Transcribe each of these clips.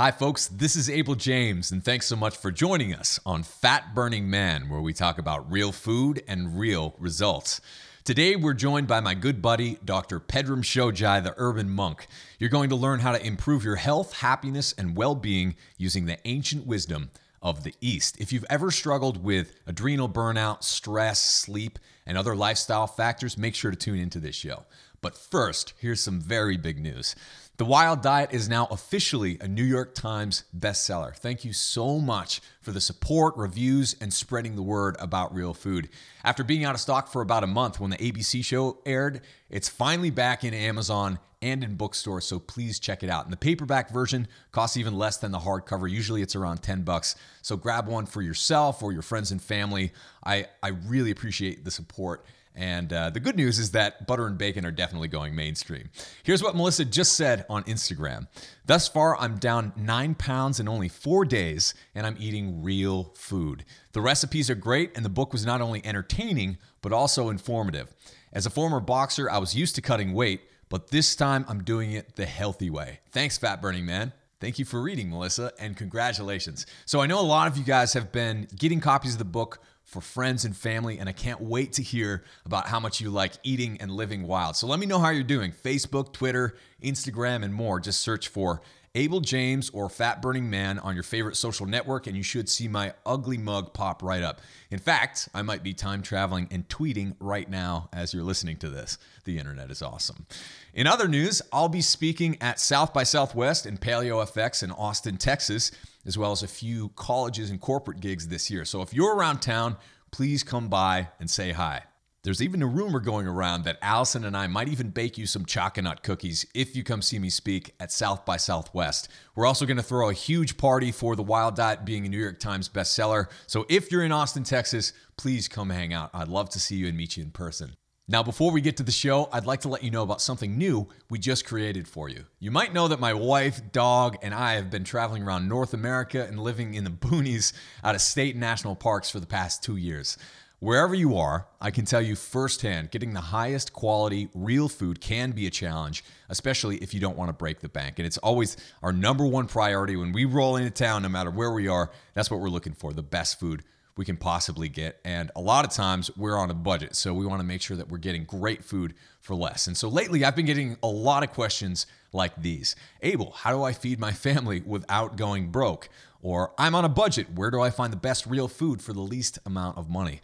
Hi, folks. This is Abel James, and thanks so much for joining us on Fat Burning Man, where we talk about real food and real results. Today, we're joined by my good buddy, Dr. Pedram Shojai, the urban monk. You're going to learn how to improve your health, happiness, and well being using the ancient wisdom of the East. If you've ever struggled with adrenal burnout, stress, sleep, and other lifestyle factors, make sure to tune into this show. But first, here's some very big news. The Wild Diet is now officially a New York Times bestseller. Thank you so much for the support, reviews, and spreading the word about real food. After being out of stock for about a month when the ABC show aired, it's finally back in Amazon and in bookstores, so please check it out. And the paperback version costs even less than the hardcover. Usually it's around 10 bucks. So grab one for yourself or your friends and family. I, I really appreciate the support and uh, the good news is that butter and bacon are definitely going mainstream. Here's what Melissa just said on Instagram Thus far, I'm down nine pounds in only four days, and I'm eating real food. The recipes are great, and the book was not only entertaining, but also informative. As a former boxer, I was used to cutting weight, but this time I'm doing it the healthy way. Thanks, Fat Burning Man. Thank you for reading, Melissa, and congratulations. So, I know a lot of you guys have been getting copies of the book for friends and family, and I can't wait to hear about how much you like eating and living wild. So, let me know how you're doing Facebook, Twitter, Instagram, and more. Just search for Abel James or Fat Burning Man on your favorite social network, and you should see my ugly mug pop right up. In fact, I might be time traveling and tweeting right now as you're listening to this. The internet is awesome. In other news, I'll be speaking at South by Southwest and Paleo FX in Austin, Texas, as well as a few colleges and corporate gigs this year. So if you're around town, please come by and say hi. There's even a rumor going around that Allison and I might even bake you some chocolate cookies if you come see me speak at South by Southwest. We're also going to throw a huge party for The Wild Diet being a New York Times bestseller. So if you're in Austin, Texas, please come hang out. I'd love to see you and meet you in person. Now, before we get to the show, I'd like to let you know about something new we just created for you. You might know that my wife, dog, and I have been traveling around North America and living in the boonies out of state and national parks for the past two years. Wherever you are, I can tell you firsthand getting the highest quality real food can be a challenge, especially if you don't want to break the bank. And it's always our number one priority when we roll into town, no matter where we are. That's what we're looking for the best food we can possibly get. And a lot of times we're on a budget. So we want to make sure that we're getting great food for less. And so lately I've been getting a lot of questions like these Abel, how do I feed my family without going broke? Or I'm on a budget. Where do I find the best real food for the least amount of money?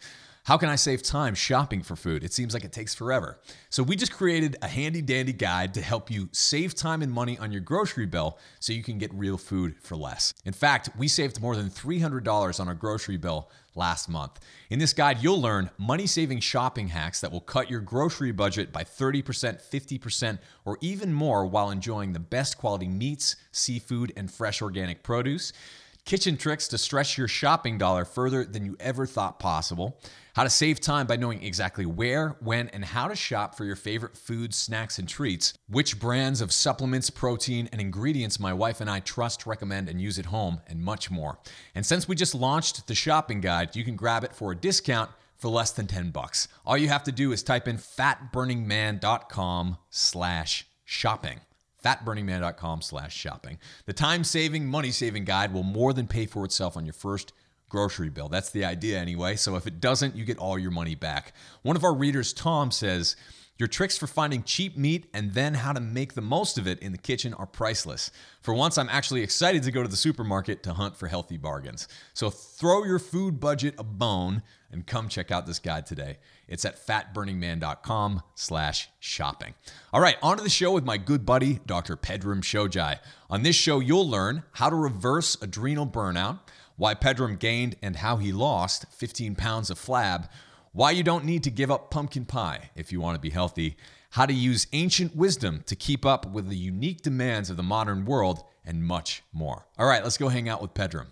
How can I save time shopping for food? It seems like it takes forever. So, we just created a handy dandy guide to help you save time and money on your grocery bill so you can get real food for less. In fact, we saved more than $300 on our grocery bill last month. In this guide, you'll learn money saving shopping hacks that will cut your grocery budget by 30%, 50%, or even more while enjoying the best quality meats, seafood, and fresh organic produce kitchen tricks to stretch your shopping dollar further than you ever thought possible, how to save time by knowing exactly where, when, and how to shop for your favorite foods, snacks, and treats, which brands of supplements, protein, and ingredients my wife and I trust, recommend, and use at home, and much more. And since we just launched the shopping guide, you can grab it for a discount for less than 10 bucks. All you have to do is type in fatburningman.com slash shopping fatburningman.com slash shopping. The time-saving, money-saving guide will more than pay for itself on your first grocery bill. That's the idea anyway. So if it doesn't, you get all your money back. One of our readers, Tom, says, your tricks for finding cheap meat and then how to make the most of it in the kitchen are priceless. For once, I'm actually excited to go to the supermarket to hunt for healthy bargains. So throw your food budget a bone and come check out this guide today. It's at fatburningman.com slash shopping. All right, on to the show with my good buddy, Dr. Pedram Shojai. On this show, you'll learn how to reverse adrenal burnout, why Pedram gained and how he lost 15 pounds of flab, why you don't need to give up pumpkin pie if you want to be healthy, how to use ancient wisdom to keep up with the unique demands of the modern world, and much more. All right, let's go hang out with Pedram.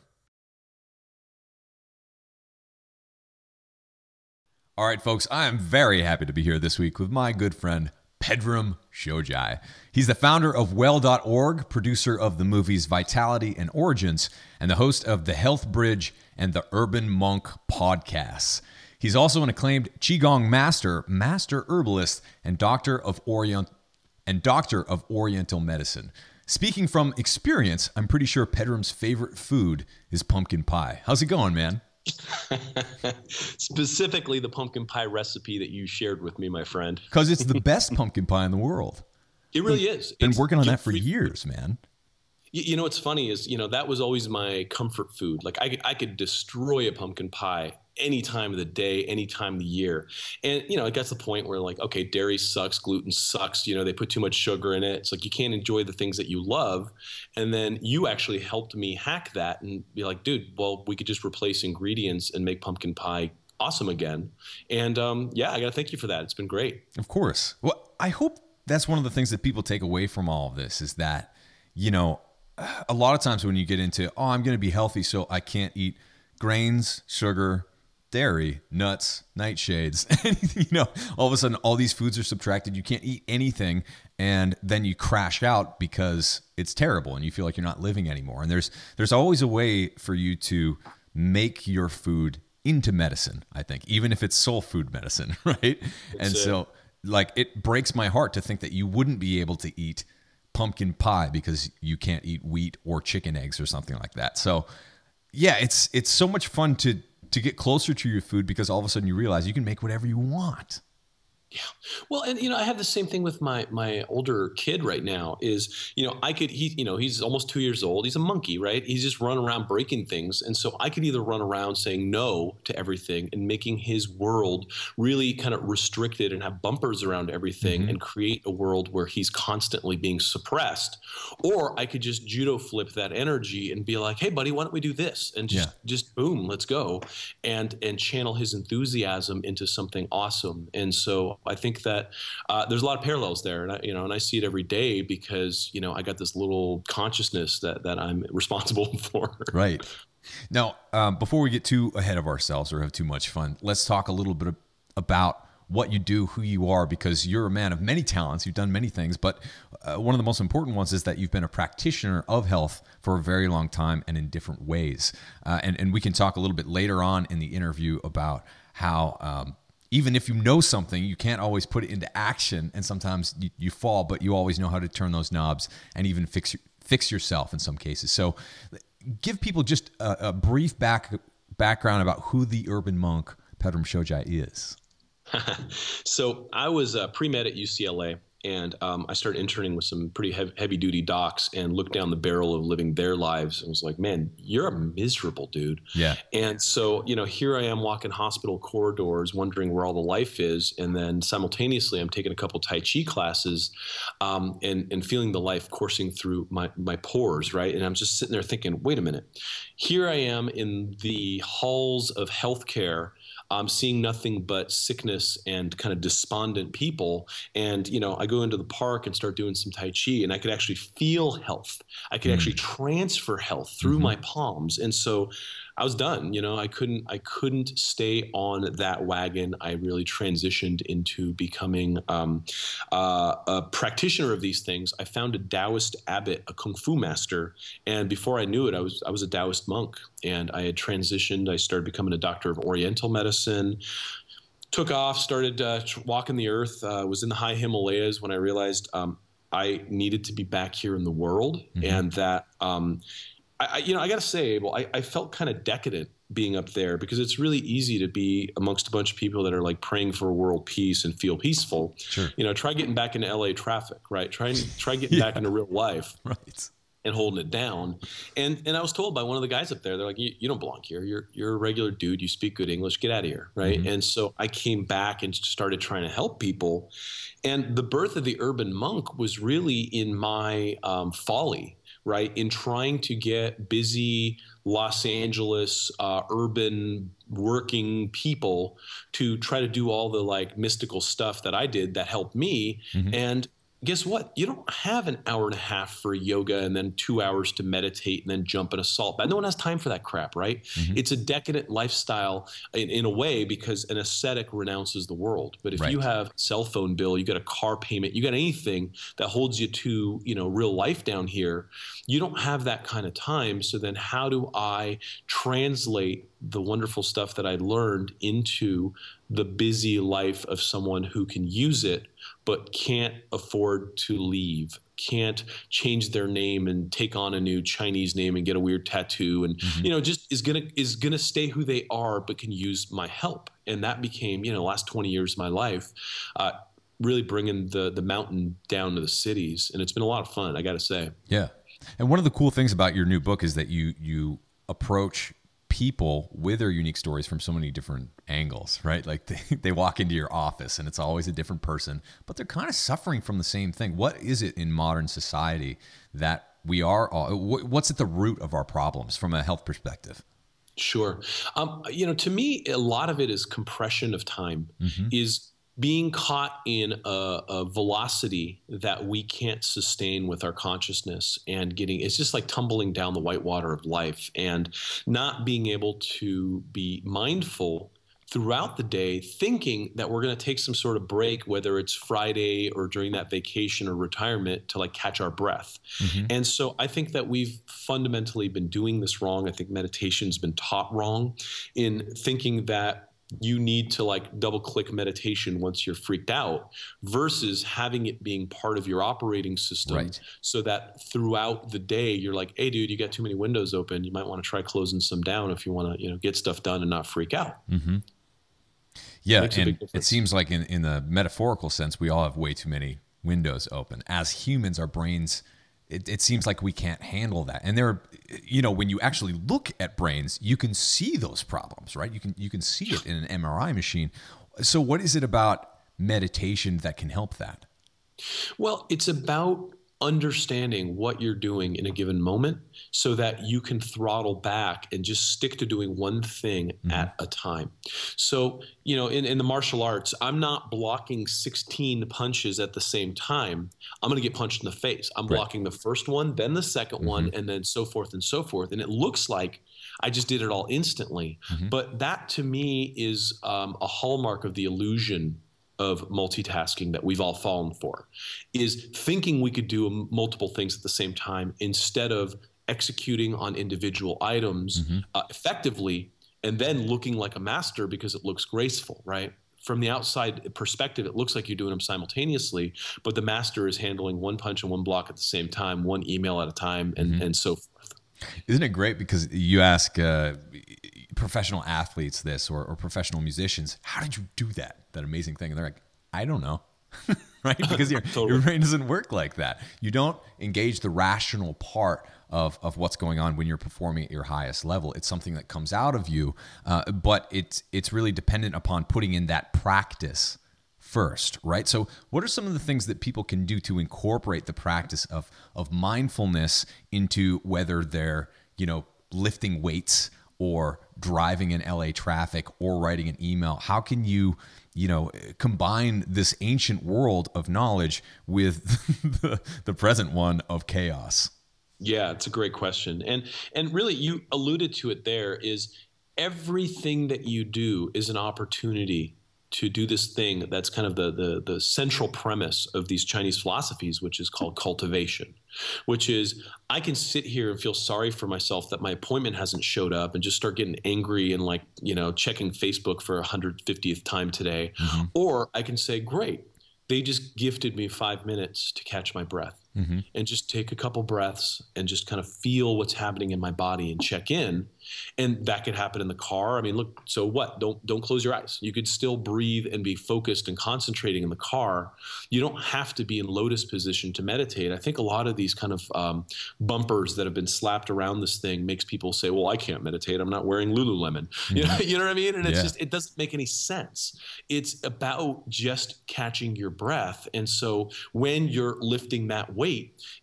All right, folks, I am very happy to be here this week with my good friend, Pedram Shojai. He's the founder of Well.org, producer of the movies Vitality and Origins, and the host of the Health Bridge and the Urban Monk podcasts. He's also an acclaimed Qigong master, master herbalist, and doctor of Orient and doctor of Oriental medicine. Speaking from experience, I'm pretty sure Pedram's favorite food is pumpkin pie. How's it going, man? Specifically, the pumpkin pie recipe that you shared with me, my friend. Because it's the best pumpkin pie in the world. It really is. Been It's- working on that for years, man. You, you know what's funny is you know that was always my comfort food. Like I could I could destroy a pumpkin pie any time of the day, any time of the year, and you know it gets to the point where like okay, dairy sucks, gluten sucks. You know they put too much sugar in it. It's like you can't enjoy the things that you love. And then you actually helped me hack that and be like, dude, well we could just replace ingredients and make pumpkin pie awesome again. And um, yeah, I got to thank you for that. It's been great. Of course. Well, I hope that's one of the things that people take away from all of this is that, you know, a lot of times when you get into, oh, I'm going to be healthy, so I can't eat grains, sugar, dairy, nuts, nightshades, anything, you know, all of a sudden all these foods are subtracted. You can't eat anything. And then you crash out because it's terrible and you feel like you're not living anymore. And there's there's always a way for you to make your food into medicine, I think, even if it's soul food medicine, right? and it. so like it breaks my heart to think that you wouldn't be able to eat pumpkin pie because you can't eat wheat or chicken eggs or something like that. So yeah, it's it's so much fun to to get closer to your food because all of a sudden you realize you can make whatever you want. Yeah. Well, and you know, I have the same thing with my my older kid right now. Is you know, I could he you know he's almost two years old. He's a monkey, right? He's just running around breaking things, and so I could either run around saying no to everything and making his world really kind of restricted and have bumpers around everything mm-hmm. and create a world where he's constantly being suppressed, or I could just judo flip that energy and be like, hey, buddy, why don't we do this? And just Yeah. just boom, let's go, and and channel his enthusiasm into something awesome. And so I think that uh, there's a lot of parallels there, and I, you know, and I see it every day because you know I got this little consciousness that that I'm responsible for. Right. Now, um, before we get too ahead of ourselves or have too much fun, let's talk a little bit about what you do, who you are, because you're a man of many talents. You've done many things, but uh, one of the most important ones is that you've been a practitioner of health for a very long time and in different ways. Uh, and, and we can talk a little bit later on in the interview about how. Um, even if you know something, you can't always put it into action, and sometimes you, you fall. But you always know how to turn those knobs and even fix fix yourself in some cases. So, give people just a, a brief back background about who the urban monk Pedram Shojai is. so I was uh, pre med at UCLA, and um, I started interning with some pretty heavy, heavy duty docs, and looked down the barrel of living their lives, and was like, "Man, you're a miserable dude." Yeah. And so, you know, here I am walking hospital corridors, wondering where all the life is, and then simultaneously, I'm taking a couple Tai Chi classes, um, and and feeling the life coursing through my my pores, right? And I'm just sitting there thinking, wait a minute, here I am in the halls of healthcare. I'm seeing nothing but sickness and kind of despondent people. And, you know, I go into the park and start doing some Tai Chi, and I could actually feel health. I could hmm. actually transfer health through mm-hmm. my palms. And so I was done. You know, I couldn't I couldn't stay on that wagon. I really transitioned into becoming um, uh, a practitioner of these things. I found a Taoist abbot, a kung fu master, and before I knew it, I was I was a Taoist monk, and I had transitioned. I started becoming a doctor of Oriental medicine. Took off, started uh, walking the earth. Uh, was in the high Himalayas when I realized um, I needed to be back here in the world, and that um, I, you know, I got to say, Abel, I, I felt kind of decadent being up there because it's really easy to be amongst a bunch of people that are like praying for world peace and feel peaceful. Sure. You know, try getting back into LA traffic, right? Try and try getting back into real life Right. and holding it down. And and I was told by one of the guys up there, they're like, you, you don't belong here. You're you're a regular dude. You speak good English. Get out of here, right? And so I came back and started trying to help people. And the birth of the urban monk was really in my um, folly, right? In trying to get busy Los Angeles uh, urban working people to try to do all the like mystical stuff that I did that helped me. And guess what? You don't have an hour and a half for yoga and then two hours to meditate and then jump in a salt bath. No one has time for that crap, right? Mm-hmm. It's a decadent lifestyle in, in a way because an ascetic renounces the world. But if you Right. have cell phone bill, you got a car payment, you got anything that holds you to you know real life down here, you don't have that kind of time. So then, how do I translate the wonderful stuff that I learned into the busy life of someone who can use it but can't afford to leave can't change their name and take on a new Chinese name and get a weird tattoo and mm-hmm. you know just is gonna is gonna stay who they are but can use my help. And that became you know last 20 years of my life uh, really bringing the the mountain down to the cities and it's been a lot of fun I got to say. Yeah. And one of the cool things about your new book is that you you approach people with their unique stories from so many different angles, right? Like they, they walk into your office and it's always a different person, but they're kind of suffering from the same thing. What is it in modern society that we are all, what's at the root of our problems from a health perspective? Sure. Um, you know, to me, a lot of it is compression of time, mm-hmm. is being caught in a, a, velocity that we can't sustain with our consciousness and getting it's just like tumbling down the white water of life and not being able to be mindful throughout the day thinking that we're going to take some sort of break whether it's friday or during that vacation or retirement to like catch our breath mm-hmm. and so i think that we've fundamentally been doing this wrong i think meditation's been taught wrong in thinking that you need to like double click meditation once you're freaked out versus having it being part of your operating system right. so that throughout the day you're like hey dude you got too many windows open you might want to try closing some down if you want to you know get stuff done and not freak out mm-hmm. yeah and it seems like in, in the metaphorical sense we all have way too many windows open as humans our brains it, it, seems like we can't handle that. And there, you know, when you actually look at brains, you can see those problems, right? You can you can see it in an MRI machine. So, what is it about meditation that can help that? Well, it's about understanding what you're doing in a given moment so that you can throttle back and just stick to doing one thing mm-hmm. at a time. So, you know, in, in the martial arts, I'm not blocking 16 punches at the same time. I'm going to get punched in the face. I'm right. blocking the first one, then the 2nd mm-hmm. one, and then so forth and so forth. And it looks like I just did it all instantly. Mm-hmm. But that to me is um, a hallmark of the illusion of multitasking that we've all fallen for is thinking we could do multiple things at the same time instead of executing on individual items mm-hmm. uh, effectively and then looking like a master because it looks graceful right from the outside perspective it looks like you're doing them simultaneously but the master is handling one punch and one block at the same time one email at a time and, mm-hmm. and so forth isn't it great because you ask uh, professional athletes this or, or professional musicians, how did you do that? That amazing thing. And they're like, I don't know. right? Because your, totally. your brain doesn't work like that. You don't engage the rational part of, of what's going on when you're performing at your highest level. It's something that comes out of you, uh, but it's it's really dependent upon putting in that practice first, right? So, what are some of the things that people can do to incorporate the practice of of mindfulness into whether they're you know lifting weights or driving in LA traffic or writing an email? How can you, you know, combine this ancient world of knowledge with the, the present one of chaos? Yeah, it's a great question. And and really you alluded to it there is everything that you do is an opportunity to do this thing that's kind of the, the, the central premise of these Chinese philosophies, which is called cultivation, which is I can sit here and feel sorry for myself that my appointment hasn't showed up and just start getting angry and like, you know, checking Facebook for 150th time today. Mm-hmm. Or I can say, great, they just gifted me five minutes to catch my breath mm-hmm. and just take a couple breaths and just kind of feel what's happening in my body and check in. And that could happen in the car. I mean look so what? Don't don't close your eyes. You could still breathe and be focused and concentrating in the car. You don't have to be in lotus position to meditate. I think a lot of these kind of um, bumpers that have been slapped around this thing makes people say well i can't meditate. I'm not wearing lululemon. Mm-hmm. you, know, you know what i mean? And it's yeah. just it doesn't make any sense. It's about just catching your breath. And so when you're lifting that weight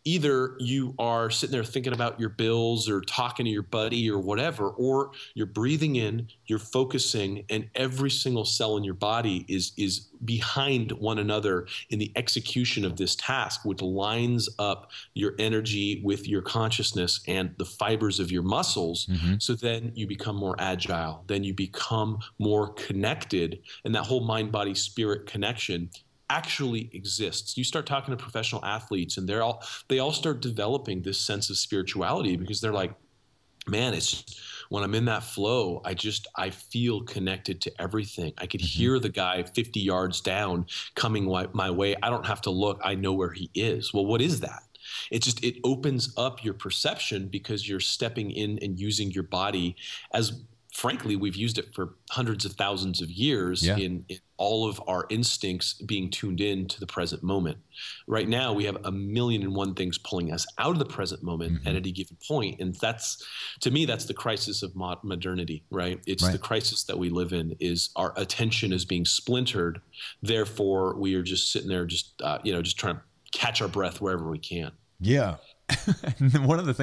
either you are sitting there thinking about your bills or talking to your buddy or whatever whatever, or you're breathing in, you're focusing, and every single cell in your body is is behind one another in the execution of this task, which lines up your energy with your consciousness and the fibers of your muscles. Mm-hmm. So then you become more agile, then you become more connected, and that whole mind body spirit connection actually exists. You start talking to professional athletes and they're all they all start developing this sense of spirituality because they're like man, it's when I'm in that flow, I just I feel connected to everything. I could mm-hmm. hear the guy 50 yards down coming my way. I don't have to look. I know where he is. Well, what is that? It just it opens up your perception because you're stepping in and using your body as frankly, we've used it for hundreds of thousands of years yeah. in, in, all of our instincts being tuned in to the present moment. Right now, we have a million and one things pulling us out of the present moment mm-hmm. at any given point, and that's to me that's the crisis of modernity. Right? It's right. the crisis that we live in. Is our attention is being splintered. Therefore, we are just sitting there, just uh, you know, just trying to catch our breath wherever we can. Yeah. one of the things